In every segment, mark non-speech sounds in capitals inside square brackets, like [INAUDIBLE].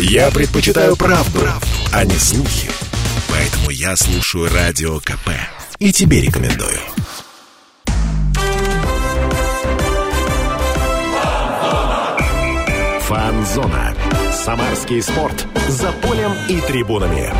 Я предпочитаю правду, правду, а не слухи. Поэтому я слушаю Радио КП. И тебе рекомендую. Фанзона. Самарский спорт. За полем и трибунами.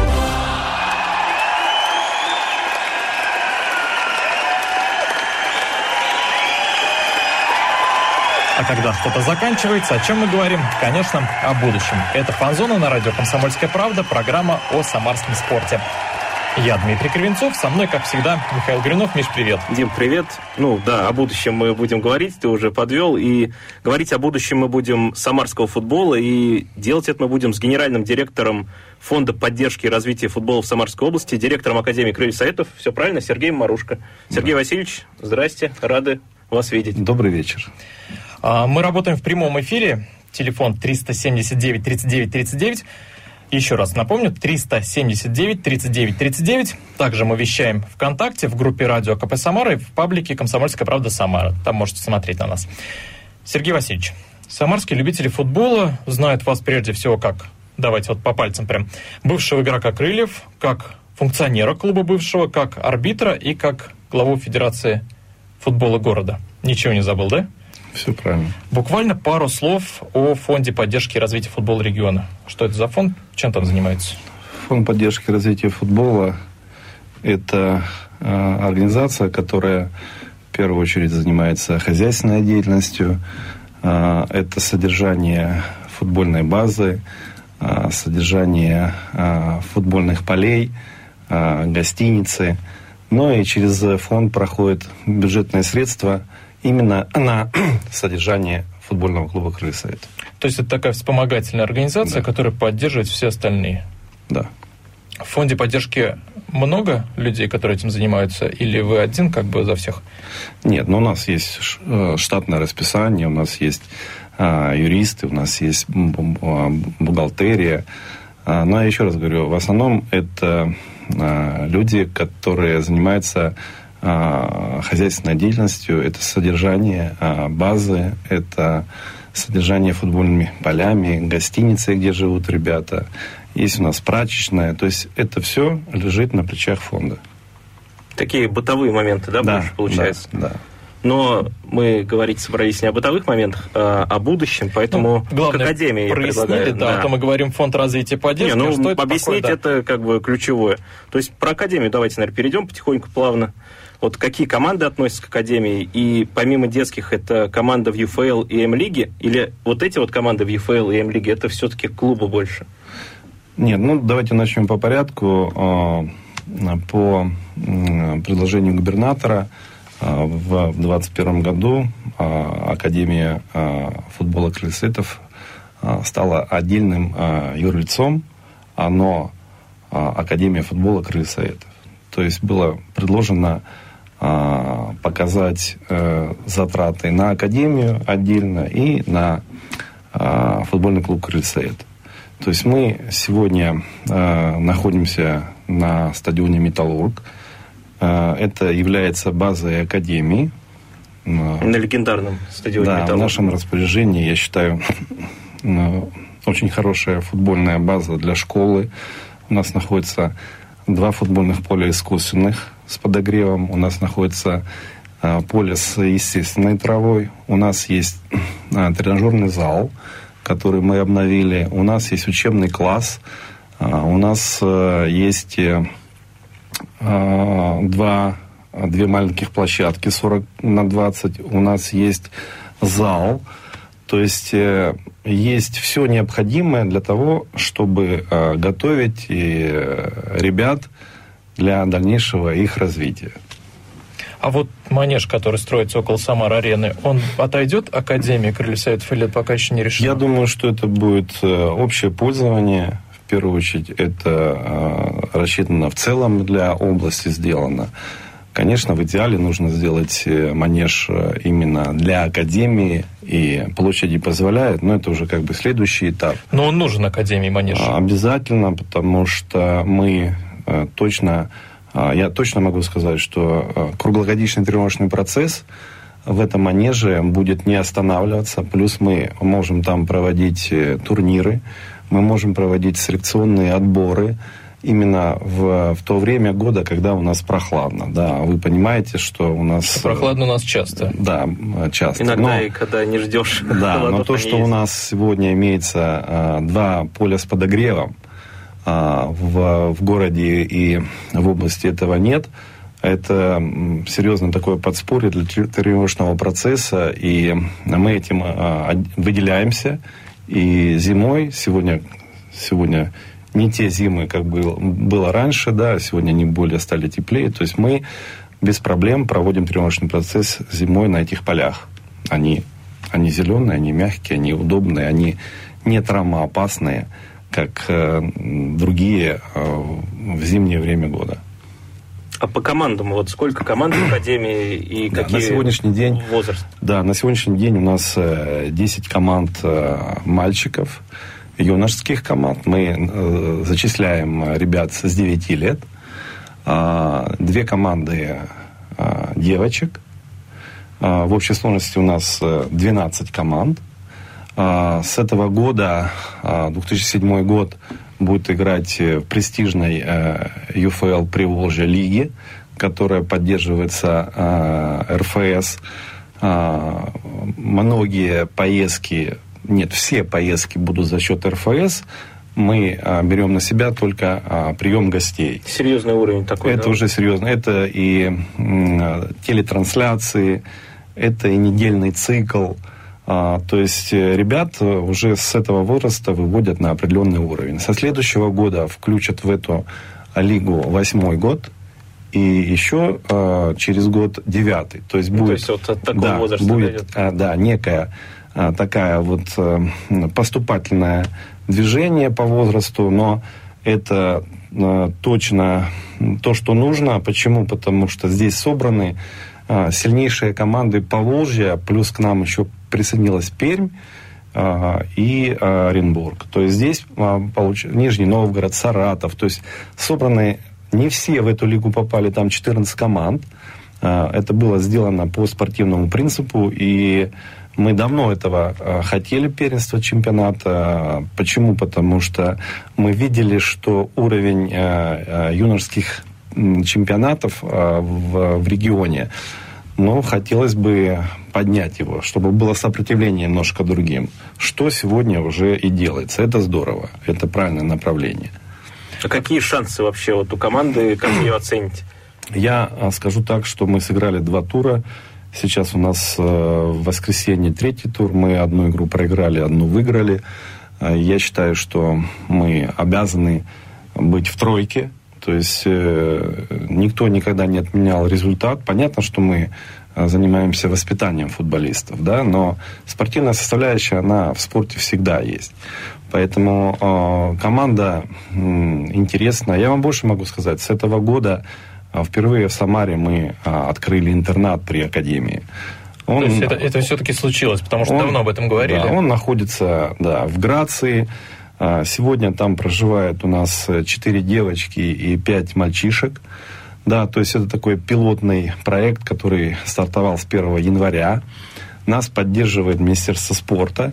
А когда что-то заканчивается, о чем мы говорим? Конечно, о будущем. Это «Фанзона» на радио «Комсомольская правда», программа о самарском спорте. Я Дмитрий Кривенцов, со мной, как всегда, Михаил Гринов. Миш, привет. Дим, привет. Ну да, о будущем мы будем говорить, ты уже подвел. И говорить о будущем мы будем самарского футбола. И делать это мы будем с генеральным директором Фонда поддержки и развития футбола в Самарской области, директором Академии Крыльев Советов. Все правильно, Сергей Марушка. Сергей да. Васильевич, здрасте, рады вас видеть. Добрый вечер. А, мы работаем в прямом эфире. Телефон 379 39 39. Еще раз напомню, 379 39 39. Также мы вещаем ВКонтакте, в группе радио КП Самара и в паблике «Комсомольская правда Самара». Там можете смотреть на нас. Сергей Васильевич, самарские любители футбола знают вас прежде всего как, давайте вот по пальцам прям, бывшего игрока «Крыльев», как функционера клуба бывшего, как арбитра и как главу Федерации футбола города. Ничего не забыл, да? Все правильно. Буквально пару слов о фонде поддержки и развития футбола региона. Что это за фонд? Чем там занимается? Фонд поддержки и развития футбола – это э, организация, которая в первую очередь занимается хозяйственной деятельностью. Э, это содержание футбольной базы, э, содержание э, футбольных полей, э, гостиницы. Но и через фонд проходят бюджетные средства – именно на [CLEARS THROAT] содержание футбольного клуба «Крылья То есть это такая вспомогательная организация, да. которая поддерживает все остальные? Да. В фонде поддержки много людей, которые этим занимаются, или вы один как бы за всех? Нет, но ну, у нас есть э, штатное расписание, у нас есть а, юристы, у нас есть а, бухгалтерия. А, но я еще раз говорю, в основном это а, люди, которые занимаются а, хозяйственной деятельностью, это содержание а, базы, это содержание футбольными полями, гостиницы, где живут ребята. Есть у нас прачечная. То есть это все лежит на плечах фонда. Такие бытовые моменты, да, да больше получается? Да, да. Но мы говорить собрались не о бытовых моментах, а о будущем, поэтому ну, главное, к Академии прояснили, да, да, а то мы говорим фонд развития поддержки. Не, ну, что это объяснить такое, да? это как бы ключевое. То есть про Академию давайте, наверное, перейдем потихоньку, плавно. Вот какие команды относятся к Академии? И помимо детских, это команда в ЮФЛ и М-лиге? Или вот эти вот команды в ЮФЛ и М-лиге, это все-таки клубы больше? Нет, ну давайте начнем по порядку. А, по предложению губернатора а, в 2021 году а, Академия футбола Крыльсетов стала отдельным юрлицом, но Академия футбола Крыльсоветов. То есть было предложено а, показать э, затраты на академию отдельно и на а, футбольный клуб Крыльсовет. То есть мы сегодня а, находимся на стадионе Металлург. Это является базой академии. На легендарном стадионе да, Металлург. в нашем распоряжении, я считаю, очень хорошая футбольная база для школы. У нас находится два футбольных поля искусственных с подогревом. У нас находится а, поле с естественной травой. У нас есть [CLEARS THROAT] а, тренажерный зал, который мы обновили. У нас есть учебный класс. А, у нас есть э, два, две маленьких площадки 40 на 20. У нас есть зал. То есть э, есть все необходимое для того, чтобы э, готовить ребят для дальнейшего их развития. А вот манеж, который строится около Самар-арены, он отойдет Академии Крыльев Советов или пока еще не решено? Я думаю, что это будет общее пользование. В первую очередь, это рассчитано в целом для области сделано. Конечно, в идеале нужно сделать э, манеж э, именно для академии, и площади позволяет, но это уже как бы следующий этап. Но он нужен академии манеж? Обязательно, потому что мы э, точно, а, я точно могу сказать, что круглогодичный тренировочный процесс в этом манеже будет не останавливаться. Плюс мы можем там проводить турниры, мы можем проводить селекционные отборы, именно в, в то время года, когда у нас прохладно. Да, вы понимаете, что у нас... Прохладно у нас часто. Да, часто. Иногда но, и когда не ждешь. Да, [LAUGHS] но то, что есть. у нас сегодня имеется два поля с подогревом, а, в, в городе и в области этого нет, это серьезно такое подспорье для тренировочного процесса, и мы этим а, выделяемся. И зимой, сегодня, сегодня не те зимы, как было, было раньше, да, сегодня они более стали теплее. То есть мы без проблем проводим тренировочный процесс зимой на этих полях. Они, они зеленые, они мягкие, они удобные, они не травмоопасные, как э, другие э, в зимнее время года. А по командам, вот сколько команд в Академии и да, какие на сегодняшний день, возраст? Да, на сегодняшний день у нас 10 э, команд мальчиков, юношеских команд. Мы зачисляем ребят с 9 лет. Э, две команды девочек. Э, в общей сложности у нас 12 команд. Э, с этого года, э, 2007 год, будет играть в престижной э, UFL Приволжья лиги, которая поддерживается э, РФС. Э, многие поездки нет, все поездки будут за счет РФС. Мы а, берем на себя только а, прием гостей. Серьезный уровень такой. Это да? уже серьезно. Это и телетрансляции, это и недельный цикл. А, то есть э, ребят уже с этого возраста выводят на определенный уровень. Со следующего года включат в эту лигу восьмой год, и еще э, через год девятый. То есть ну, будет, то есть вот от такого да, возраста будет, а, да, некая а, такая вот э, поступательное движение по возрасту, но это э, точно то, что нужно. Почему? Потому что здесь собраны а, сильнейшие команды Поволжья, плюс к нам еще присоединилась Пермь а, и Оренбург. То есть здесь получ... Нижний Новгород, Саратов. То есть собраны не все в эту лигу попали, там 14 команд. Это было сделано по спортивному принципу, и мы давно этого хотели, первенства чемпионата. Почему? Потому что мы видели, что уровень юношеских чемпионатов в регионе, но хотелось бы поднять его, чтобы было сопротивление немножко другим, что сегодня уже и делается. Это здорово, это правильное направление. А какие шансы вообще вот у команды, как ее оценить? Я скажу так, что мы сыграли два тура. Сейчас у нас э, в воскресенье третий тур. Мы одну игру проиграли, одну выиграли. Э, я считаю, что мы обязаны быть в тройке. То есть э, никто никогда не отменял результат. Понятно, что мы занимаемся воспитанием футболистов, да, но спортивная составляющая, она в спорте всегда есть. Поэтому э, команда э, интересная. Я вам больше могу сказать. С этого года а впервые в Самаре мы а, открыли интернат при академии. Он, То есть это, это все-таки случилось, потому что он, давно об этом говорили. Да, он находится да, в Грации. А, сегодня там проживает у нас 4 девочки и 5 мальчишек. Да, то есть это такой пилотный проект, который стартовал с 1 января. Нас поддерживает Министерство спорта.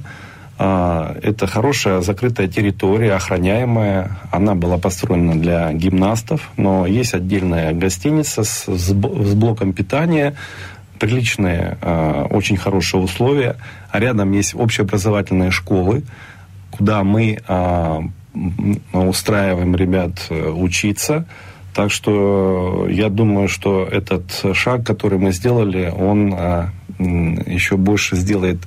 А, это хорошая закрытая территория, охраняемая. Она была построена для гимнастов, но есть отдельная гостиница с, с блоком питания, приличные, а, очень хорошие условия. А рядом есть общеобразовательные школы, куда мы а, устраиваем ребят э, учиться. Так что я думаю, что этот шаг, который мы сделали, он еще больше сделает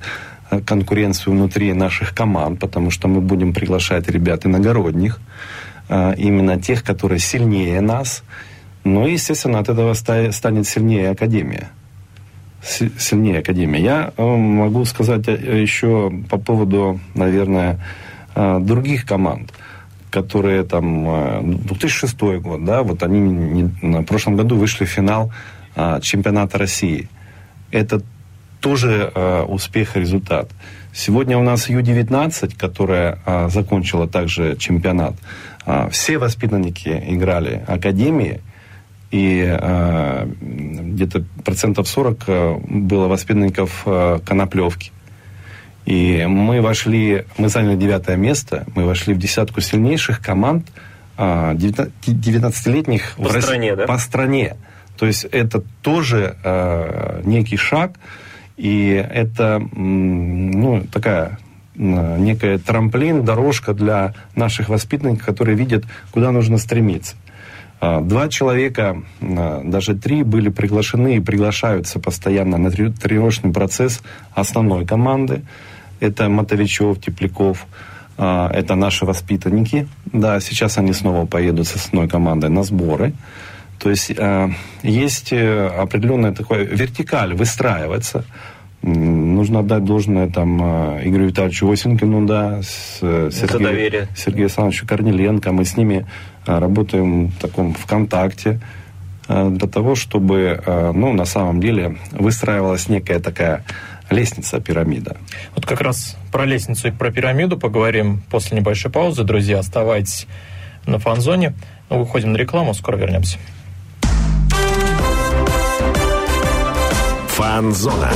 конкуренцию внутри наших команд, потому что мы будем приглашать ребят иногородних, а, именно тех, которые сильнее нас. Ну и, естественно, от этого станет сильнее Академия. Сильнее Академия. Я э, могу сказать э, еще по поводу, наверное, э, других команд которые там 2006 год, да, вот они не, на прошлом году вышли в финал а, чемпионата России. Это тоже э, успех и результат. Сегодня у нас Ю-19, которая э, закончила также чемпионат. Э, все воспитанники играли академии, и э, где-то процентов 40 э, было воспитанников э, Коноплевки. И мы вошли, мы заняли девятое место, мы вошли в десятку сильнейших команд 19-летних по в стране, да? По стране. То есть это тоже э, некий шаг, и это ну, такая некая трамплин, дорожка для наших воспитанников, которые видят, куда нужно стремиться. А, два человека, а, даже три, были приглашены и приглашаются постоянно на тренировочный процесс основной команды. Это Мотовичев, Тепляков, а, это наши воспитанники. Да, сейчас они снова поедут с основной командой на сборы. То есть есть э, определенная такая вертикаль, выстраивается. Нужно отдать должное там Игорю Витальевичу Осенькину, да, с Сергеем, Сергею Александровичу Корнеленко. Мы с ними работаем в таком ВКонтакте для того, чтобы, ну, на самом деле выстраивалась некая такая лестница, пирамида. Вот как раз про лестницу и про пирамиду поговорим после небольшой паузы. Друзья, оставайтесь на фан-зоне. Мы выходим на рекламу, скоро вернемся. Фан-зона.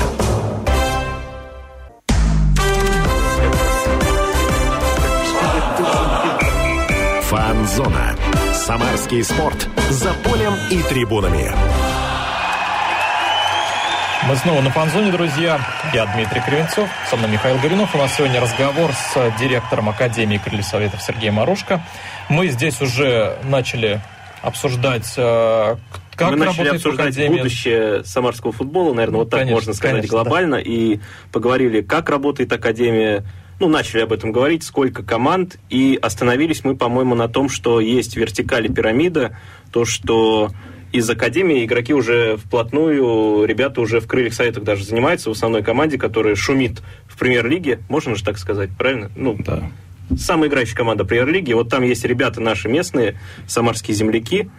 Фан-зона. Самарский спорт. За полем и трибунами. Мы снова на фанзоне, друзья. Я Дмитрий Кривенцов, со мной Михаил Горюнов. У нас сегодня разговор с директором Академии Крыльев Советов Сергеем Марушко. Мы здесь уже начали обсуждать, э, как Мы начали обсуждать Академия. будущее самарского футбола, наверное, вот так конечно, можно сказать конечно, глобально, да. и поговорили, как работает Академия, ну, начали об этом говорить, сколько команд, и остановились мы, по-моему, на том, что есть вертикаль и пирамида, то, что из Академии игроки уже вплотную, ребята уже в крыльях советах даже занимаются в основной команде, которая шумит в премьер-лиге, можно же так сказать, правильно? Ну, да. Самая играющая команда премьер-лиги. Вот там есть ребята наши местные, самарские земляки.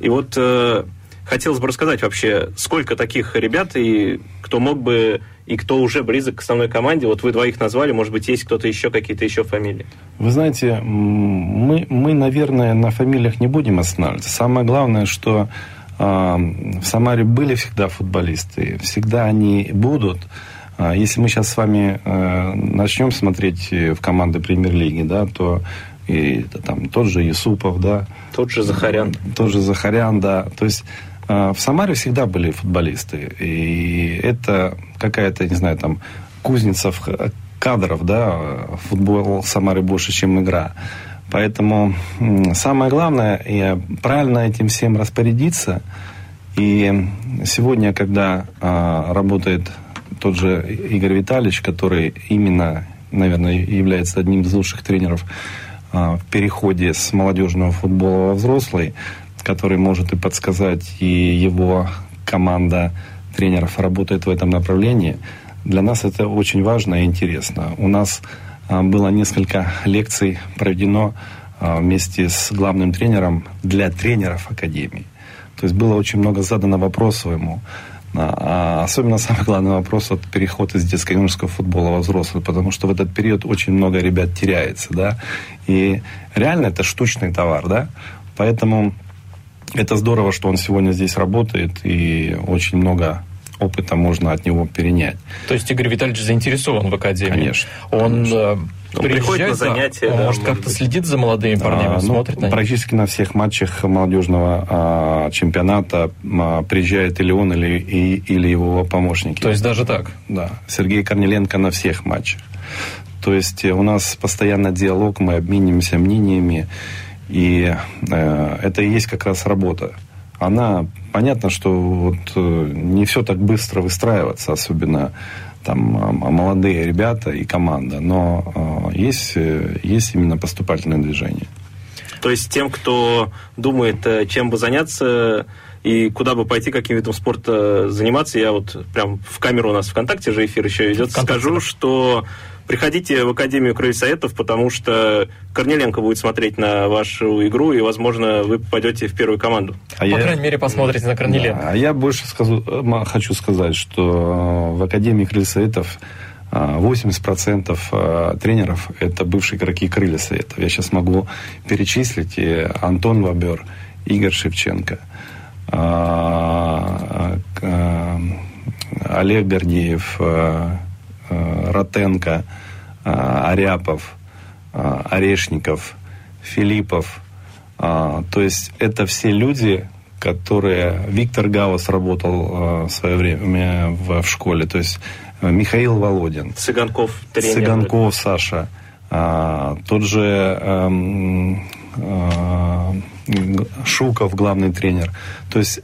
И вот э, хотелось бы рассказать вообще, сколько таких ребят и кто мог бы и кто уже близок к основной команде. Вот вы двоих назвали, может быть, есть кто-то еще, какие-то еще фамилии. Вы знаете, мы, мы, наверное, на фамилиях не будем останавливаться. Самое главное, что э, в Самаре были всегда футболисты, всегда они будут. А если мы сейчас с вами э, начнем смотреть в команды премьер-лиги, да, то и там тот же Юсупов, да. Тот же Захарян. Тот же Захарян, да. То есть в Самаре всегда были футболисты. И это какая-то, не знаю, там, кузница кадров, да, футбол в Самаре больше, чем игра. Поэтому самое главное, я правильно этим всем распорядиться. И сегодня, когда а, работает тот же Игорь Витальевич, который именно, наверное, является одним из лучших тренеров а, в переходе с молодежного футбола во взрослый, который может и подсказать, и его команда тренеров работает в этом направлении. Для нас это очень важно и интересно. У нас а, было несколько лекций проведено а, вместе с главным тренером для тренеров Академии. То есть было очень много задано вопросов ему. А особенно самый главный вопрос от переход из детского юношеского футбола во взрослый, потому что в этот период очень много ребят теряется, да, и реально это штучный товар, да, поэтому это здорово, что он сегодня здесь работает, и очень много опыта можно от него перенять. То есть Игорь Витальевич заинтересован в Академии? Конечно. Он конечно. Э, он приходит на занятия, он, да, может, как-то следит за молодыми парнями, а, смотрит ну, на Практически на всех матчах молодежного а, чемпионата а, приезжает или он, или, и, или его помощники. То есть даже так? Да. Сергей Корнеленко на всех матчах. То есть у нас постоянно диалог, мы обмениваемся мнениями. И э, это и есть как раз работа. Она, понятно, что вот э, не все так быстро выстраивается, особенно там молодые ребята и команда, но э, есть, э, есть именно поступательное движение. То есть тем, кто думает, э, чем бы заняться и куда бы пойти, каким видом спорта заниматься, я вот прям в камеру у нас ВКонтакте же эфир еще идет, скажу, что Приходите в Академию Крыльсоветов, потому что Корнеленко будет смотреть на вашу игру, и, возможно, вы попадете в первую команду. А По я... крайней мере, посмотрите на Корнеленко. Да, а я больше скажу, хочу сказать, что в Академии Крыльсоветов 80% а, тренеров – это бывшие игроки крылья советов. Я сейчас могу перечислить Антон Вабер, Игорь Шевченко, Олег Гордеев, Ротенко, Аряпов, Орешников, Филиппов. То есть это все люди, которые... Виктор Гаус работал в свое время в, в школе, то есть Михаил Володин. Цыганков тренер. Цыганков Саша. Тот же эм, Шуков, главный тренер. То есть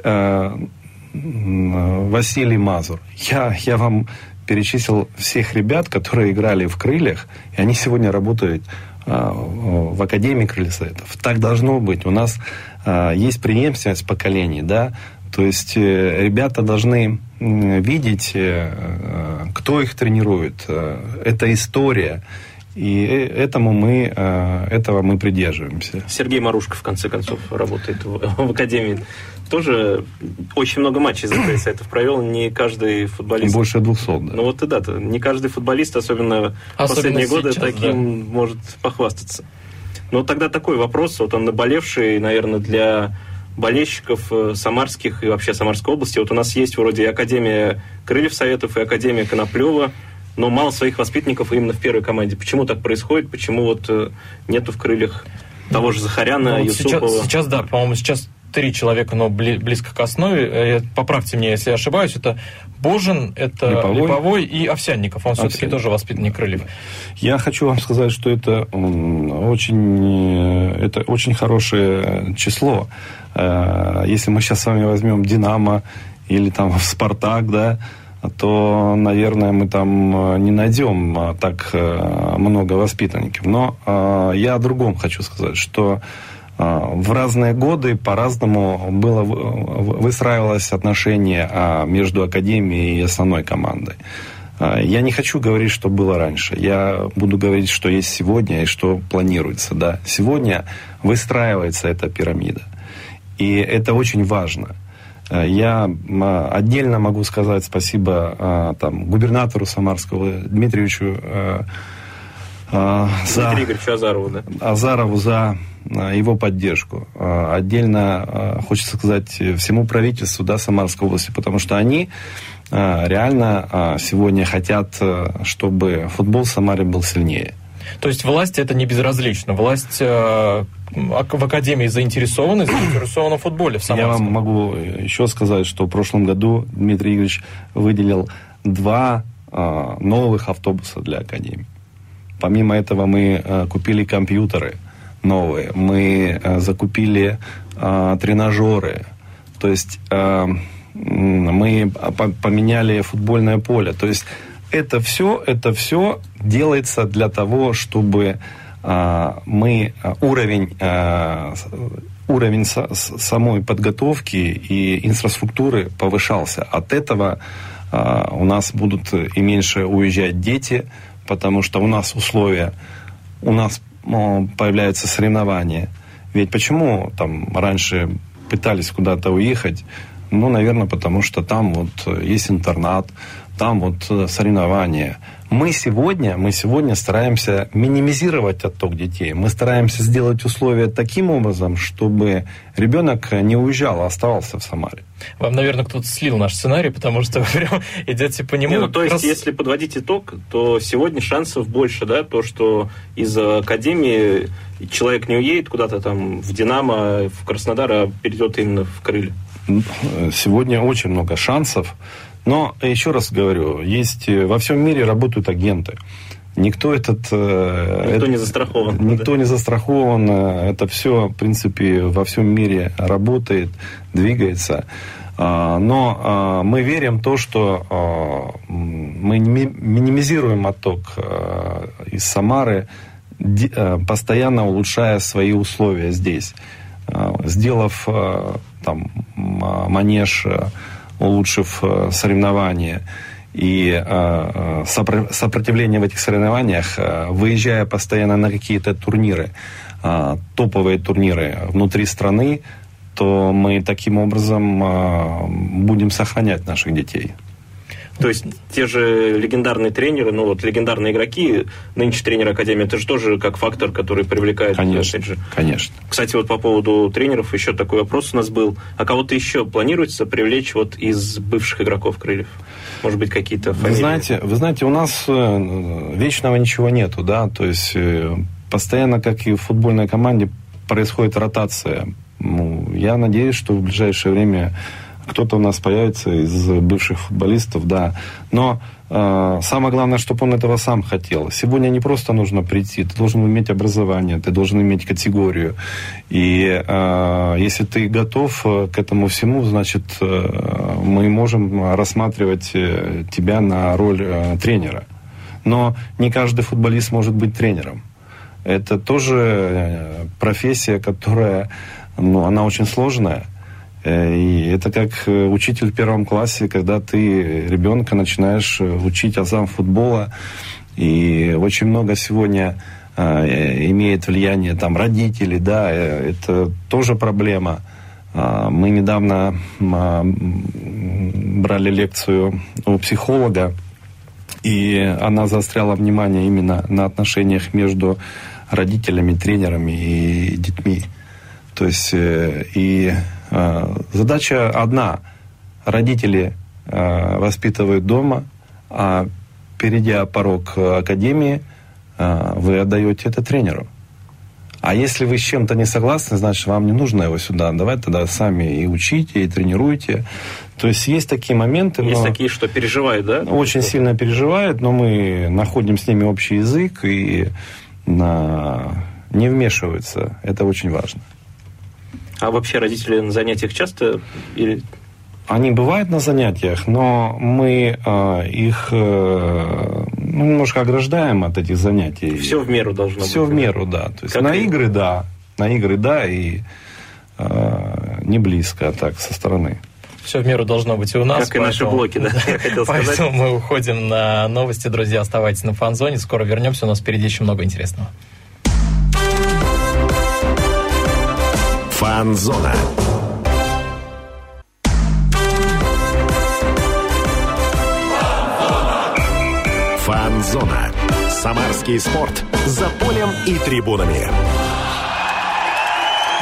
Василий Мазур. Я, я вам перечислил всех ребят, которые играли в крыльях, и они сегодня работают а, в Академии крыльсоветов. Так должно быть. У нас а, есть преемственность поколений, да, то есть э, ребята должны видеть, э, э, кто их тренирует. Это история. И этому мы, этого мы придерживаемся. Сергей Марушка, в конце концов, работает в, [LAUGHS] в Академии тоже очень много матчей за Крейсайтов провел, не каждый футболист... Больше 200, да. Ну вот и да, не каждый футболист, особенно, особенно последние сейчас, годы, таким да. может похвастаться. Но тогда такой вопрос, вот он наболевший, наверное, для болельщиков э, самарских и вообще Самарской области. Вот у нас есть вроде и Академия Крыльев Советов, и Академия Коноплева, но мало своих воспитанников именно в первой команде. Почему так происходит? Почему вот э, нету в Крыльях того же Захаряна, ну, вот Юсупова? Сейчас, сейчас, да, по-моему, сейчас три человека, но близко к основе. Э, поправьте меня, если я ошибаюсь. Это Божин, это Липовой, Липовой и Овсянников. Он все-таки тоже воспитанник Крыльев. Я хочу вам сказать, что это очень, э, это очень хорошее число. Э, если мы сейчас с вами возьмем «Динамо» или там [LAUGHS] «Спартак», да, то, наверное, мы там не найдем так много воспитанников. Но я о другом хочу сказать, что в разные годы по-разному было выстраивалось отношение а, между академией и основной командой. А, я не хочу говорить, что было раньше. Я буду говорить, что есть сегодня и что планируется. Да. Сегодня выстраивается эта пирамида. И это очень важно. Я отдельно могу сказать спасибо там, губернатору Самарского Дмитриевичу за... Дмитрию Игоревичу Азарову, да? Азарову за его поддержку. Э, отдельно э, хочется сказать всему правительству да, Самарской области, потому что они реально сегодня хотят, чтобы футбол в Самаре был сильнее. То есть власть это не безразлично. Власть в Академии заинтересована, заинтересована в футболе в Самаре. Я вам могу еще сказать, что в прошлом году Дмитрий Игоревич выделил два новых автобуса для Академии. Помимо этого мы купили компьютеры – новые. Мы э, закупили э, тренажеры. То есть э, мы поменяли футбольное поле. То есть это все, это все делается для того, чтобы мы уровень уровень самой подготовки и инфраструктуры повышался. От этого у нас будут и меньше уезжать дети, потому что у нас условия, у нас появляются соревнования. Ведь почему там раньше пытались куда-то уехать? Ну, наверное, потому что там вот есть интернат, там вот э, соревнования. Мы сегодня, мы сегодня стараемся минимизировать отток детей. Мы стараемся сделать условия таким образом, чтобы ребенок не уезжал, а оставался в Самаре. Вам, наверное, кто-то слил наш сценарий, потому что [LAUGHS] вы прям идете по нему. Не, ну, то есть, раз... если подводить итог, то сегодня шансов больше, да, то, что из Академии человек не уедет куда-то там в Динамо, в Краснодар, а перейдет именно в Крылья. Сегодня очень много шансов. Но, еще раз говорю, есть э, во всем мире работают агенты. Никто этот... Э, никто это, не застрахован. Никто да? не застрахован. Это все, в принципе, во всем мире работает, двигается. А, но а, мы верим в то, что а, мы минимизируем отток из Самары, постоянно улучшая свои условия здесь. Сделав там манеж улучшив э, соревнования и э, э, сопротивление в этих соревнованиях, выезжая постоянно на какие-то турниры, топовые турниры внутри страны, то мы таким образом будем сохранять наших детей. То есть те же легендарные тренеры, ну вот легендарные игроки, нынче тренеры Академии, это же тоже как фактор, который привлекает. Конечно, же. конечно. Кстати, вот по поводу тренеров еще такой вопрос у нас был. А кого-то еще планируется привлечь вот из бывших игроков крыльев? Может быть, какие-то фамилии? Вы знаете, вы знаете, у нас э, вечного ничего нету, да, то есть э, постоянно, как и в футбольной команде, происходит ротация. Ну, я надеюсь, что в ближайшее время кто-то у нас появится из бывших футболистов, да. Но э, самое главное, чтобы он этого сам хотел. Сегодня не просто нужно прийти, ты должен иметь образование, ты должен иметь категорию. И э, если ты готов э, к этому всему, значит, э, мы можем рассматривать э, тебя на роль э, тренера. Но не каждый футболист может быть тренером. Это тоже э, профессия, которая, ну, она очень сложная. Э, и это как э, учитель в первом классе, когда ты ребенка начинаешь учить азам футбола. И очень много сегодня имеет влияние там родители, да, это тоже проблема. Мы недавно брали лекцию у психолога, и она заостряла внимание именно на отношениях между родителями, тренерами и детьми. То есть э, и э, задача одна. Родители э, воспитывают дома, а перейдя порог академии, вы отдаете это тренеру. А если вы с чем-то не согласны, значит, вам не нужно его сюда. Давайте тогда сами и учите, и тренируйте. То есть есть такие моменты. Есть такие, что переживают, да? Очень сильно переживают, но мы находим с ними общий язык и на... не вмешиваются. Это очень важно. А вообще родители на занятиях часто или они бывают на занятиях, но мы э, их э, ну, немножко ограждаем от этих занятий. Все в меру должно Все быть. Все в меру, да. То есть как на и... игры, да. На игры, да, и э, не близко, а так, со стороны. Все в меру должно быть и у нас. Как поэтому, и наши блоки, да, я хотел [LAUGHS] сказать. Поэтому мы уходим на новости, друзья. Оставайтесь на фан-зоне. Скоро вернемся. У нас впереди еще много интересного. Фан-зона. Фан-зона. Самарский спорт. За полем и трибунами.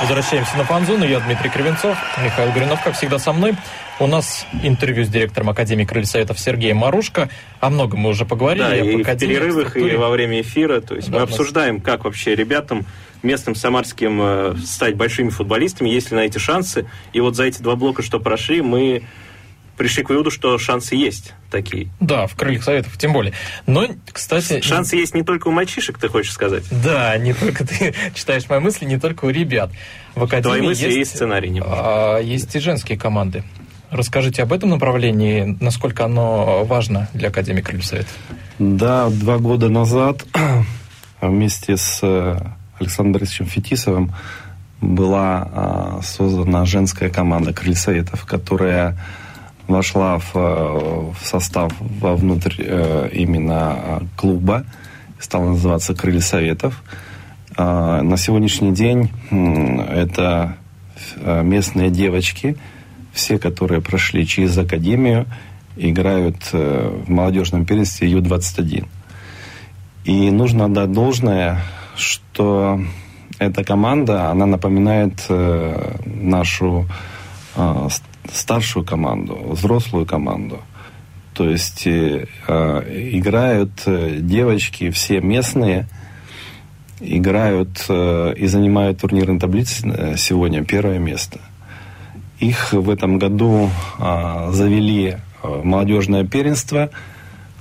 Возвращаемся на фан-зону. Я Дмитрий Кривенцов, Михаил Гуринов, как всегда, со мной. У нас интервью с директором Академии Крылья Советов Сергеем Марушко. О многом мы уже поговорили. Да, и в перерывах, и во время эфира. То есть да, мы обсуждаем, как вообще ребятам местным самарским э, стать большими футболистами, есть ли на эти шансы. И вот за эти два блока, что прошли, мы пришли к выводу, что шансы есть такие. Да, в крыльях советов, тем более. Но, кстати... Шансы есть не только у мальчишек, ты хочешь сказать? Да, не только ты [LAUGHS] читаешь мои мысли, не только у ребят. В Академии Твои мысли есть, есть сценарий. Не а, есть и женские команды. Расскажите об этом направлении, насколько оно важно для Академии Крыльев Советов. Да, два года назад [CLEARS THROAT] вместе с э, Александром Борисовичем Фетисовым была а, создана женская команда Крыльев Советов, которая вошла в, э, в состав вовнутрь э, именно э, клуба, стала называться «Крылья Советов». На сегодняшний день это местные девочки, все, которые прошли через академию, играют в молодежном первенстве Ю-21. И нужно отдать должное, что эта команда, она напоминает нашу старшую команду, взрослую команду. То есть э, э, играют э, девочки, все местные, играют э, и занимают турнирной таблицы э, сегодня первое место. Их в этом году э, завели в молодежное первенство,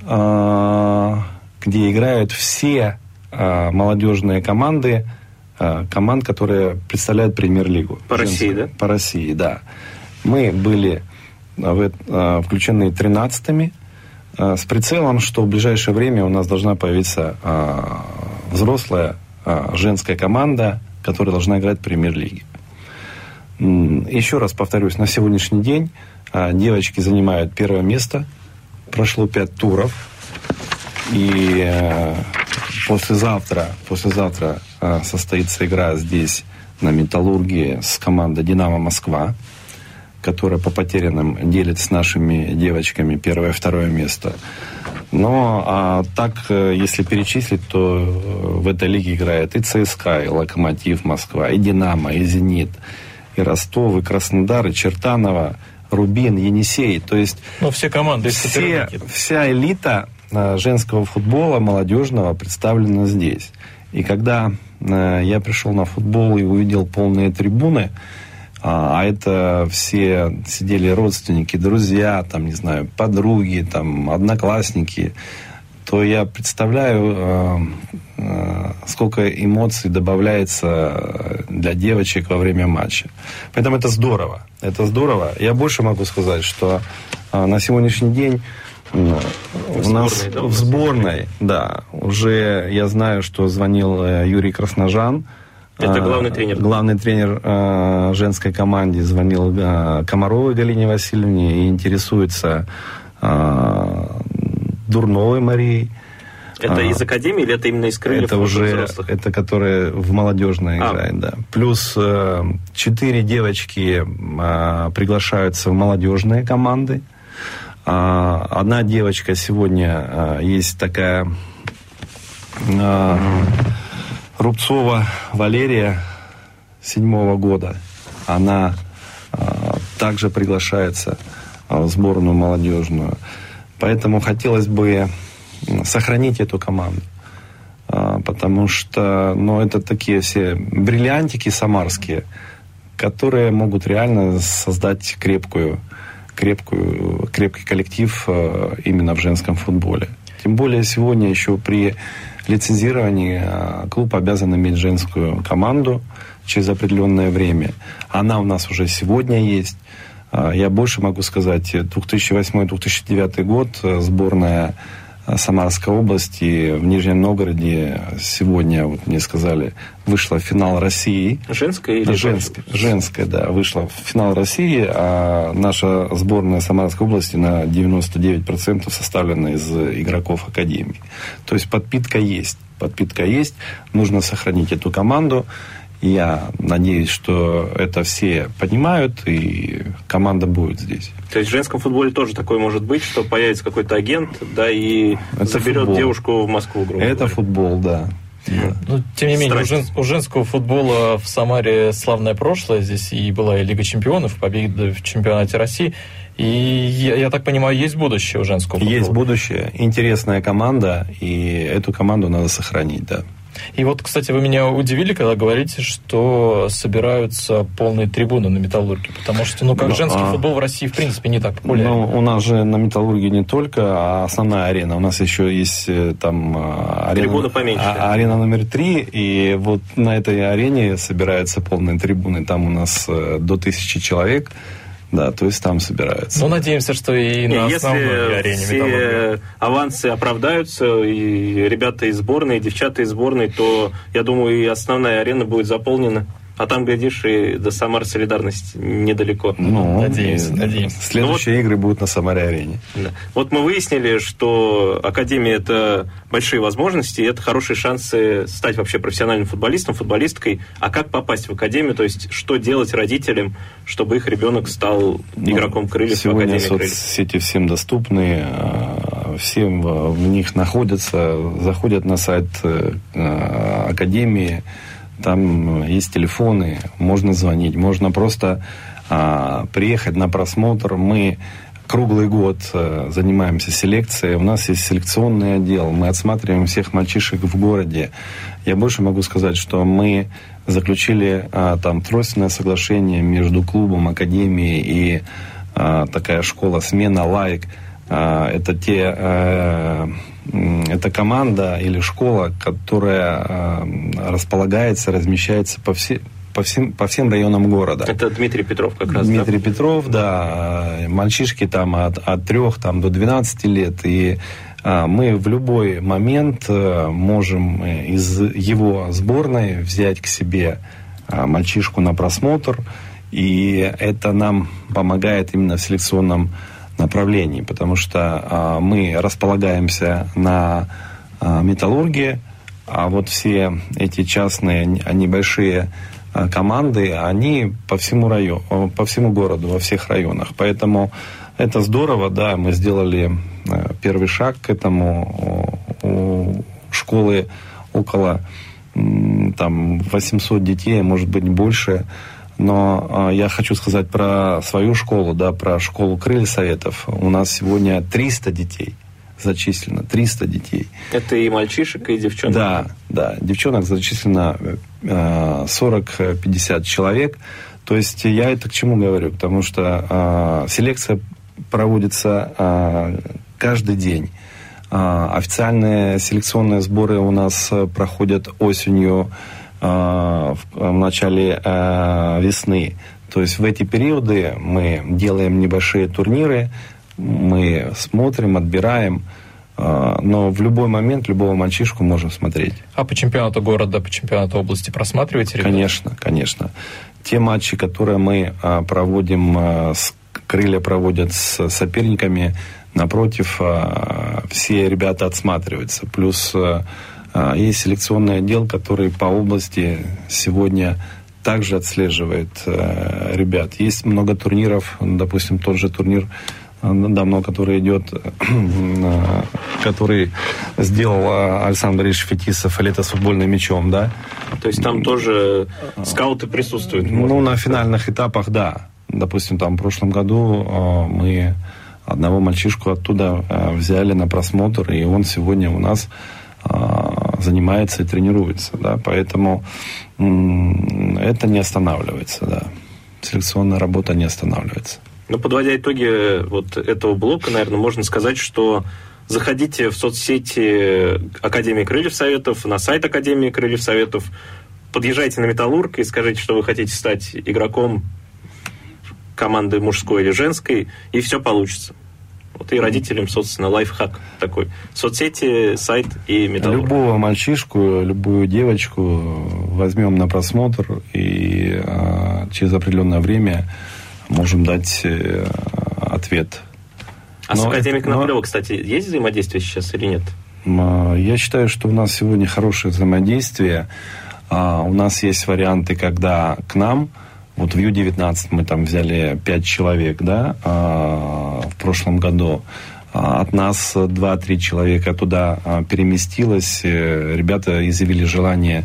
э, где играют все э, молодежные команды, э, команд, которые представляют премьер-лигу. По России, да? По России, да. Мы были а, а, включены 13-ми а, с прицелом, что в ближайшее время у нас должна появиться взрослая женская команда, которая должна играть в премьер-лиге. Еще раз повторюсь, на сегодняшний день девочки занимают первое место. Прошло пять туров. И послезавтра, послезавтра состоится игра здесь на Металлургии с командой «Динамо Москва» которая по потерянным делит с нашими девочками первое и второе место. Но а так, э, если перечислить, то э, в этой лиге играет и ЦСКА, и Локомотив Москва, и Динамо, и Зенит, и Ростов, и Краснодар, и Чертаново, Рубин, Енисей. То есть ну, все команды все, вся элита э, женского футбола молодежного представлена здесь. И когда я пришел на футбол и увидел полные трибуны, а, а это все сидели родственники, друзья, там, не знаю, подруги, там, одноклассники, то я представляю, э, э, сколько эмоций добавляется для девочек во время матча. Поэтому это здорово. Это здорово. Я больше могу сказать, что э, на сегодняшний день в у нас да, в сборной, да, уже я знаю, что звонил Юрий Красножан, это главный тренер. Главный тренер э, женской команде звонил э, Комаровой Галине Васильевне и интересуется Дурновой Марией. Это а, из академии или это именно из крыльев? Это уже, взрослых? это которая в молодежной а. играет, да. Плюс э, четыре девочки э, приглашаются в молодежные команды. Э, одна девочка сегодня э, есть такая... Э, Рубцова Валерия седьмого года. Она а, также приглашается а, в сборную молодежную. Поэтому хотелось бы сохранить эту команду. А, потому что ну, это такие все бриллиантики самарские, которые могут реально создать крепкую, крепкую, крепкий коллектив а, именно в женском футболе. Тем более сегодня еще при лицензировании а, клуб обязан иметь женскую команду через определенное время. Она у нас уже сегодня есть. А, я больше могу сказать, 2008-2009 год э, сборная Самарской области, в Нижнем Новгороде сегодня, вот мне сказали, вышла финал России. Женская или женская? Женская, да, вышла в финал России, а наша сборная Самарской области на 99% составлена из игроков Академии. То есть подпитка есть. Подпитка есть, нужно сохранить эту команду. Я надеюсь, что это все понимают, и команда будет здесь. То есть в женском футболе тоже такое может быть, что появится какой-то агент, да, и это заберет футбол. девушку в Москву, грубо Это говоря. футбол, да. Да. Ну, тем не менее, у, жен, у женского футбола в Самаре славное прошлое. Здесь и была и Лига чемпионов, победа в чемпионате России. И я, я так понимаю, есть будущее у женского футбола. Есть будущее. Интересная команда, и эту команду надо сохранить, да. И вот, кстати, вы меня удивили, когда говорите, что собираются полные трибуны на Металлурге, потому что, ну, как ну, женский а... футбол в России, в принципе, не так популярен. Ну, у нас же на Металлурге не только а основная арена, у нас еще есть э, там а, арена, Трибуна поменьше. А, арена номер три, и вот на этой арене собираются полные трибуны, там у нас э, до тысячи человек, да, то есть там собираются. Ну, надеемся, что и на Если основной арене все авансы оправдаются, и ребята из сборной, и девчата из сборной, то, я думаю, и основная арена будет заполнена. А там, глядишь, и до Самар Солидарность недалеко. Ну, надеемся, надеемся. Следующие ну, вот, игры будут на Самаре-арене. Да. Вот мы выяснили, что Академия – это большие возможности, и это хорошие шансы стать вообще профессиональным футболистом, футболисткой. А как попасть в Академию? То есть, что делать родителям, чтобы их ребенок стал ну, игроком крыльев сегодня в Академии крыльев? соцсети всем доступны, а, всем в них находятся, заходят на сайт э, Академии, там есть телефоны, можно звонить, можно просто а, приехать на просмотр. Мы круглый год а, занимаемся селекцией. У нас есть селекционный отдел. Мы отсматриваем всех мальчишек в городе. Я больше могу сказать, что мы заключили а, там тройственное соглашение между клубом, академией и а, такая школа смена лайк. А, это те а, это команда или школа, которая э, располагается, размещается по, все, по, всем, по всем районам города. Это Дмитрий Петров как раз, Дмитрий да? Петров, да. Мальчишки там от, от 3 там, до 12 лет. И а, мы в любой момент э, можем из его сборной взять к себе мальчишку на просмотр. И это нам помогает именно в селекционном направлений, потому что а, мы располагаемся на а, металлургии, а вот все эти частные, небольшие э, команды, они по всему району, по всему городу, во всех районах. Поэтому это здорово, да, мы сделали первый шаг к этому. У школы около там 800 детей, может быть больше. Но я хочу сказать про свою школу, да, про школу Крылья Советов. У нас сегодня 300 детей – зачислено 300 детей. Это и мальчишек, и девчонок? Да, да. Девчонок зачислено 40-50 э, человек. То есть я это к чему говорю? Потому что э, селекция проводится э, каждый день. Э, официальные селекционные сборы у нас проходят осенью, э, в, в начале э, весны. То есть в эти периоды мы делаем небольшие турниры, мы смотрим, отбираем, но в любой момент любого мальчишку можем смотреть. А по чемпионату города, по чемпионату области просматриваете? Ребят? Конечно, конечно. Те матчи, которые мы проводим, с, крылья проводят с соперниками, напротив, все ребята отсматриваются. Плюс есть селекционный отдел, который по области сегодня также отслеживает ребят. Есть много турниров, допустим, тот же турнир давно, который идет, [CLEARS THROAT] который сделал Александр Борисович Фетисов, лето с футбольным мячом, да. То есть там тоже скауты присутствуют? Ну, на финальных этапах, да. Допустим, там в прошлом году а, мы одного мальчишку оттуда а, взяли на просмотр, и он сегодня у нас а, занимается и тренируется, да, поэтому это не останавливается, да. Селекционная работа не останавливается. Ну, подводя итоги вот этого блока, наверное, можно сказать, что заходите в соцсети Академии Крыльев Советов, на сайт Академии Крыльев Советов, подъезжайте на Металлург и скажите, что вы хотите стать игроком команды мужской или женской, и все получится. Вот и родителям, собственно, лайфхак такой. Соцсети, сайт и металлург. Любого мальчишку, любую девочку возьмем на просмотр, и а, через определенное время можем дать э, ответ. А но, с академиком но, Наплева, кстати, есть взаимодействие сейчас или нет? А, я считаю, что у нас сегодня хорошее взаимодействие. А, у нас есть варианты, когда к нам, вот в Ю-19 мы там взяли 5 человек, да, а, в прошлом году. От нас 2-3 человека туда переместилось. Э, ребята изъявили желание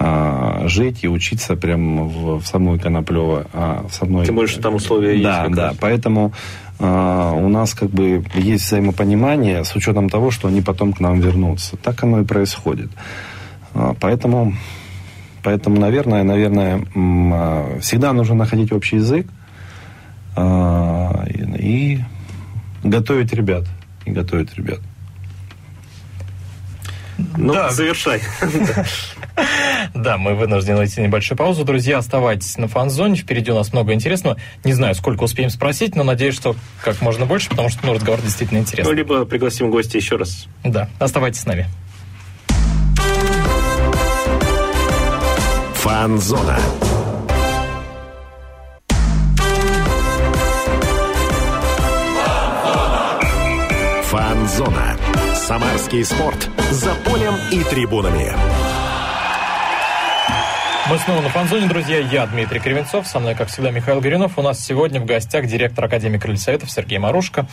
а, жить и учиться прямо в, в самой Коноплево. А, в самой... Тем более, что там условия да, есть. Да, да. Поэтому а, у нас как бы есть взаимопонимание с учетом того, что они потом к нам вернутся. Так оно и происходит. А, поэтому, поэтому, наверное, наверное, а, всегда нужно находить общий язык а, и, и готовить ребят. И готовить ребят. Ну, да. завершай. [LAUGHS] Да, мы вынуждены найти небольшую паузу. Друзья, оставайтесь на фан-зоне. Впереди у нас много интересного. Не знаю, сколько успеем спросить, но надеюсь, что как можно больше, потому что ну, разговор действительно интересный. Ну, либо пригласим гостя еще раз. Да, оставайтесь с нами. Фан-зона. Фан-зона. Самарский спорт. За полем и трибунами. Мы снова на фанзоне, друзья. Я Дмитрий Кривенцов. Со мной, как всегда, Михаил Горюнов. У нас сегодня в гостях директор Академии Крыльев Советов Сергей Марушка.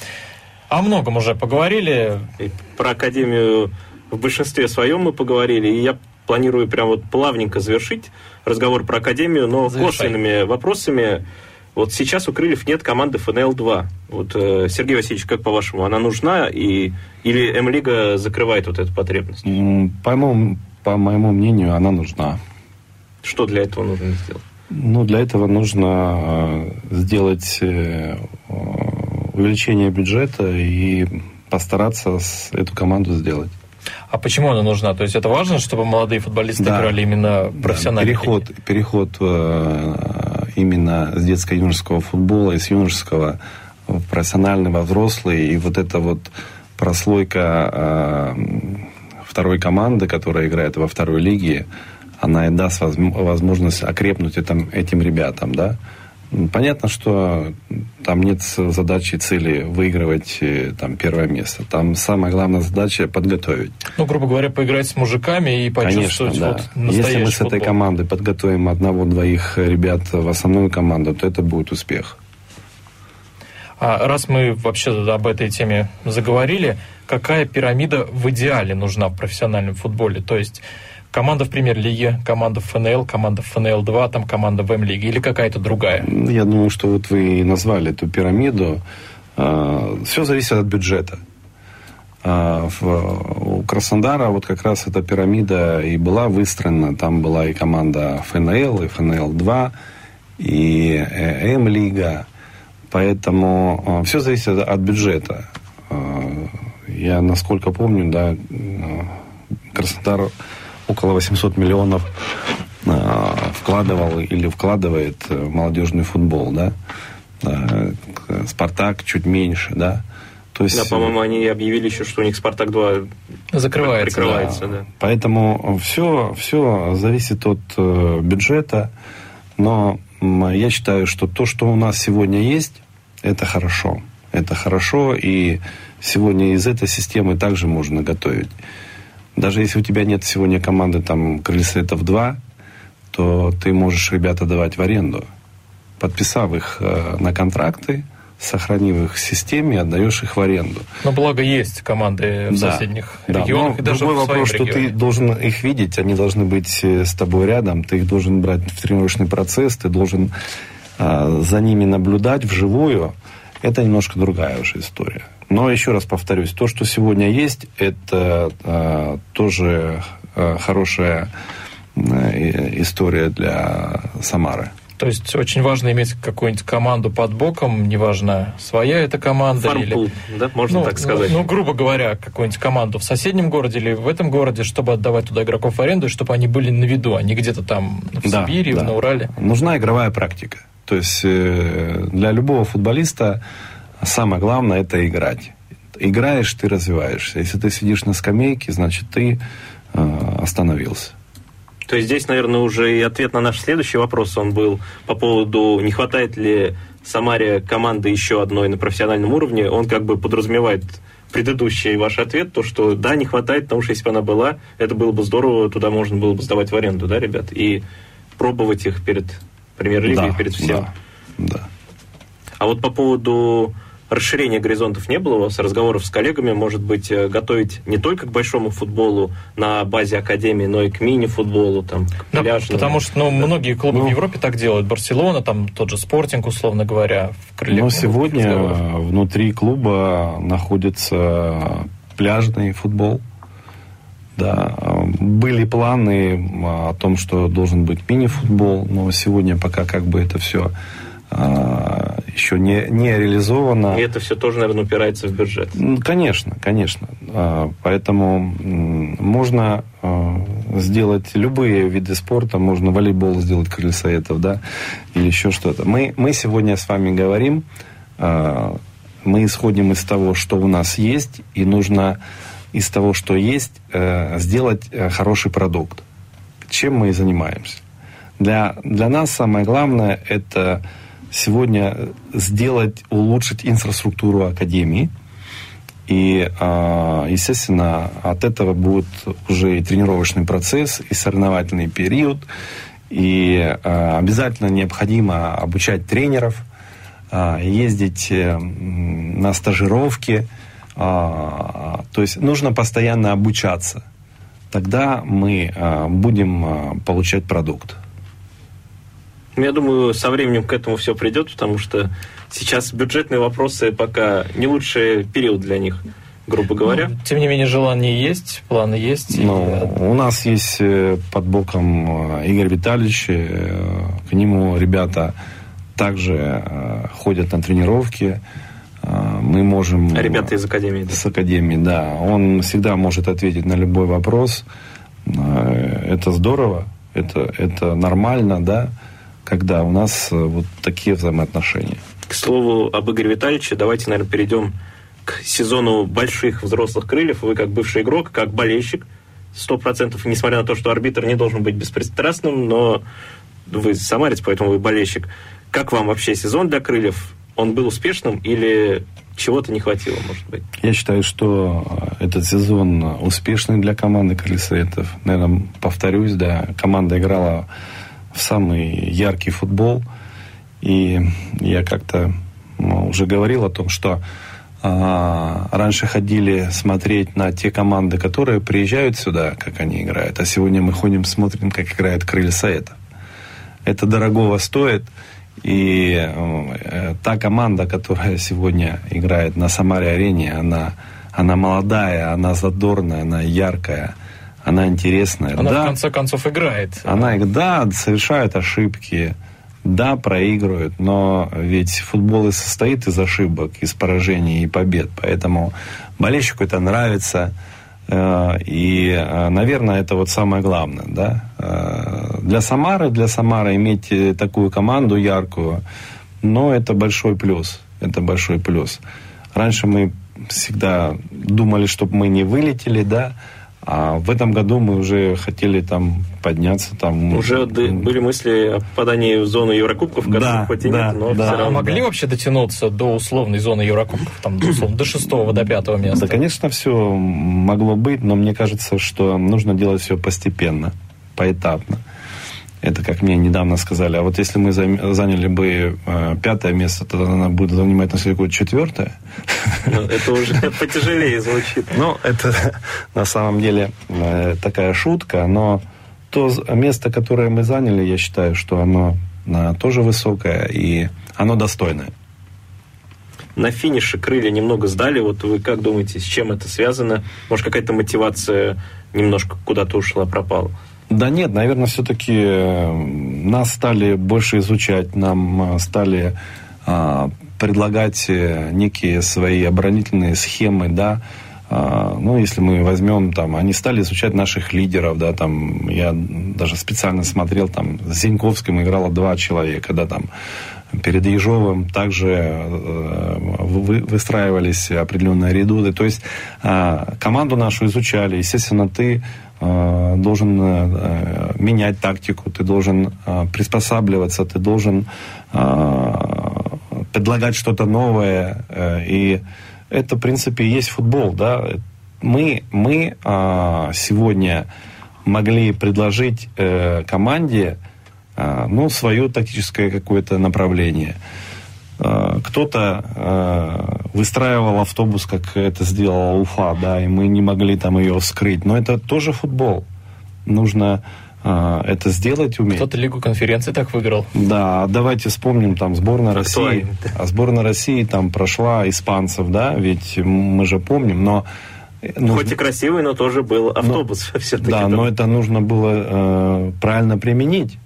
О многом уже поговорили. И про Академию в большинстве своем мы поговорили. И я планирую прям вот плавненько завершить разговор про Академию, но Завершай. косвенными вопросами. Вот сейчас у Крыльев нет команды ФНЛ-2. Вот, э, Сергей Васильевич, как по-вашему, она нужна и, или М-лига закрывает вот эту потребность? По моему, по моему мнению, она нужна. Что для этого нужно сделать? Ну, для этого нужно э, сделать э, увеличение бюджета и постараться эту команду сделать. А почему она нужна? То есть это важно, чтобы молодые футболисты да, играли именно профессионально? Да, переход, переход э, именно с детско-юношеского футбола и с юношеского в профессиональный, во взрослый. И вот эта вот прослойка второй команды, которая играет во второй лиге, она и даст возможность окрепнуть этим, этим ребятам, да. Понятно, что там нет задачи, цели выигрывать э, там, первое место. Там самая главная задача подготовить. Ну, грубо говоря, поиграть с мужиками и почувствовать Конечно, да. вот Если мы с этой футбол. командой подготовим одного-двоих ребят в основную команду, то это будет успех. А раз мы вообще об этой теме заговорили, какая пирамида в идеале нужна в профессиональном футболе? То есть команда в премьер-лиге, команда в ФНЛ, команда в ФНЛ-2, там команда в М-лиге или какая-то другая? Я думаю, что вот вы назвали эту пирамиду. А, Все зависит от бюджета. А, у Краснодара вот как раз эта пирамида и была выстроена. Там была и команда ФНЛ, и ФНЛ-2, и М-лига. Поэтому а, все зависит от бюджета. Я, насколько помню, да, Краснодар около 800 миллионов вкладывал или вкладывает в молодежный футбол, да. Спартак чуть меньше, да. То есть, да, по-моему, они объявили еще, что у них Спартак-2 закрывается. Прикрывается, да. да. Поэтому все, все зависит от э, бюджета. Но я считаю, что то, что у нас сегодня есть, это хорошо. Это хорошо, и сегодня из этой системы также можно готовить. Даже если у тебя нет сегодня команды там крыльсетов 2, то ты можешь ребята давать в аренду, подписав их э, на контракты, сохранив их в системе, отдаешь их в аренду. Но благо есть команды в да, соседних да, регионах. и даже другой вопрос, регионе. что ты должен их видеть, они должны быть э, с тобой рядом, ты их должен брать в тренировочный процесс, ты должен а, за ними наблюдать вживую. Это немножко другая уже история. Но еще раз повторюсь, то, что сегодня есть, это а, тоже а, хорошая а, история для Самары. То есть очень важно иметь какую-нибудь команду под боком, неважно, своя эта команда Фармпул, или... да, можно ну, так сказать. Ну, грубо говоря, какую-нибудь команду в соседнем городе или в этом городе, чтобы отдавать туда игроков в аренду, чтобы они были на виду, а не где-то там в да, Сибири, да. на Урале. Нужна игровая практика. То есть э, для любого футболиста самое главное это играть. Играешь, ты развиваешься. Если ты сидишь на скамейке, значит ты э, остановился. То есть здесь, наверное, уже и ответ на наш следующий вопрос, он был по поводу, не хватает ли Самаре команды еще одной на профессиональном уровне. Он как бы подразумевает предыдущий ваш ответ, то, что да, не хватает, потому что если бы она была, это было бы здорово, туда можно было бы сдавать в аренду, да, ребят, и пробовать их перед премьер-лигой, да, перед всем. Да, да. А вот по поводу расширения горизонтов не было у вас, разговоров с коллегами, может быть, э, готовить не только к большому футболу на базе академии, но и к мини-футболу, там, к да, Потому что ну, да. многие клубы ну, в Европе так делают. Барселона, там тот же Спортинг, условно говоря, в крыле. Но сегодня разговоров. внутри клуба находится пляжный футбол. Да, были планы о том, что должен быть мини-футбол, но сегодня пока как бы это все а, еще не, не реализовано. И это все тоже, наверное, упирается в бюджет. Конечно, конечно. А, поэтому можно а, сделать любые виды спорта, можно волейбол сделать крыльсоветов, да, или еще что-то. Мы, мы сегодня с вами говорим, мы исходим из того, что у нас есть, и нужно из того, что есть, э, сделать э, хороший продукт. Чем мы и занимаемся. Для, для нас самое главное – это сегодня сделать, улучшить инфраструктуру Академии. И, а, естественно, от этого будет уже и тренировочный процесс, и соревновательный период. И а, обязательно необходимо обучать тренеров, а, ездить э, на стажировки. То есть нужно постоянно обучаться. Тогда мы будем получать продукт. Я думаю, со временем к этому все придет, потому что сейчас бюджетные вопросы пока не лучший период для них грубо говоря. Ну, тем не менее, желание есть, планы есть. Ну, и... У нас есть э, под боком э, Игорь Витальевич, э, к нему ребята также ходят на тренировки. Мы можем... Ребята из Академии, да? С Академии, да. Он всегда может ответить на любой вопрос. Это здорово, это, это нормально, да когда у нас э, вот такие взаимоотношения. К слову об Игоре Витальевиче, давайте, наверное, перейдем к сезону больших взрослых крыльев. Вы как бывший игрок, как болельщик, сто процентов, несмотря на то, что арбитр не должен быть беспристрастным, но вы самарец, поэтому вы болельщик. Как вам вообще сезон для крыльев? Он был успешным или чего-то не хватило, может быть? Я считаю, что этот сезон успешный для команды Крылья Советов. Наверное, повторюсь, да, команда играла в самый яркий футбол. И я как-то ну, уже говорил о том, что а, раньше ходили смотреть на те команды, которые приезжают сюда, как они играют, а сегодня мы ходим, смотрим, как играют крылья Советов. Это дорогого стоит, и э, та команда, которая сегодня играет на Самаре-арене, она, она молодая, она задорная, она яркая, она интересная. Она да, в конце концов играет. Она, да, совершает ошибки, да, проигрывают, но ведь футбол и состоит из ошибок, из поражений и побед. Поэтому болельщику это нравится. Э, и, э, наверное, это вот самое главное. Да? Э, для Самары, для Самары иметь такую команду яркую, но это большой плюс. Это большой плюс. Раньше мы всегда думали, чтобы мы не вылетели, да, а в этом году мы уже хотели там подняться. Там, уже были мысли о попадании в зону Еврокубков, да, хоть и да, нет, но да. все равно. А могли да. вообще дотянуться до условной зоны Еврокубков, там, до, условно, до шестого, до пятого места? Да, конечно, все могло быть, но мне кажется, что нужно делать все постепенно, поэтапно. Это как мне недавно сказали. А вот если мы заняли бы э, пятое место, тогда она будет занимать на следующий год четвертое. Ну, это уже [LAUGHS] потяжелее звучит. Ну, это на самом деле э, такая шутка, но то место, которое мы заняли, я считаю, что оно э, тоже высокое и оно достойное. На финише крылья немного сдали. Вот вы как думаете, с чем это связано? Может, какая-то мотивация немножко куда-то ушла, пропала? Да нет, наверное, все-таки э, нас стали больше изучать, нам э, стали а, предлагать э, некие свои оборонительные схемы, да, а, ну, если мы возьмем, там, они стали изучать наших лидеров, да, там, я даже специально смотрел, там, с Зиньковским играло два человека, да, там, перед Ежовым также выстраивались определенные редуты. То есть э, команду нашу изучали. Естественно, ты должен э, менять тактику, ты должен э, приспосабливаться, ты должен э, предлагать что-то новое. Э, и это, в принципе, есть футбол. Да? Мы, мы э, сегодня могли предложить э, команде ну, свое тактическое какое-то направление. А, кто-то а, выстраивал автобус, как это сделала Уфа, да, и мы не могли там ее вскрыть. Но это тоже футбол. Нужно это сделать уметь. Кто-то Лигу конференции так выиграл. Да, давайте вспомним там сборная России. А сборная России там прошла испанцев, да, ведь мы же помним, но Нужно... Хоть и красивый, но тоже был автобус [LAUGHS] но, все-таки. Да, но это нужно было э, правильно применить.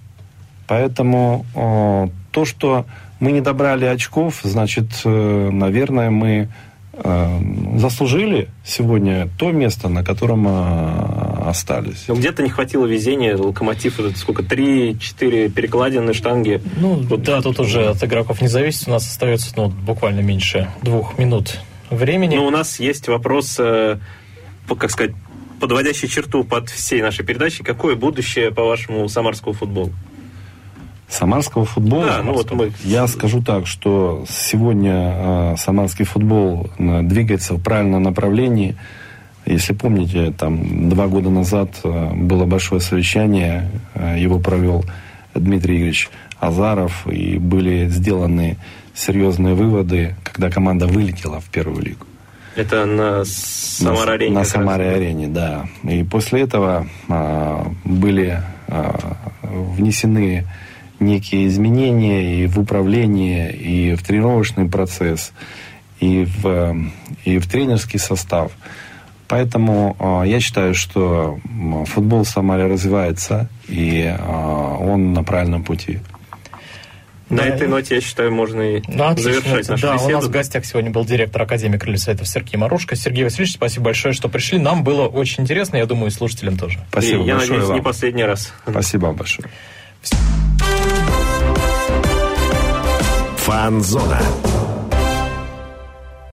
Поэтому э, то, что мы не добрали очков, значит, э, наверное, мы э, заслужили сегодня то место, на котором э, остались. Но где-то не хватило везения, локомотив, сколько, три-четыре перекладины, штанги. Ну, вот. да, тут уже от игроков не зависит, у нас остается ну, буквально меньше двух минут времени. Ну, у нас есть вопрос, как сказать, подводящий черту под всей нашей передачей. Какое будущее, по-вашему, самарского футбола? Самарского футбола. Да, ну вот мы... Я скажу так, что сегодня э, самарский футбол э, двигается в правильном направлении. Если помните, там два года назад э, было большое совещание, э, его провел Дмитрий Игоревич Азаров, и были сделаны серьезные выводы, когда команда вылетела в первую лигу. Это на Самар-арене? На, на Самаре-арене, да. И после этого а, были а, внесены некие изменения и в управлении, и в тренировочный процесс, и в, и в тренерский состав. Поэтому э, я считаю, что футбол в Самаре развивается, и э, он на правильном пути. На да, этой ноте, я считаю, можно и ну, завершать нашу да, беседу. у нас в гостях сегодня был директор Академии Крылья Советов Сергей Марушка. Сергей Васильевич, спасибо большое, что пришли. Нам было очень интересно, я думаю, и слушателям тоже. Спасибо и, я большое надеюсь, вам. не последний раз. Спасибо вам большое. Фанзона.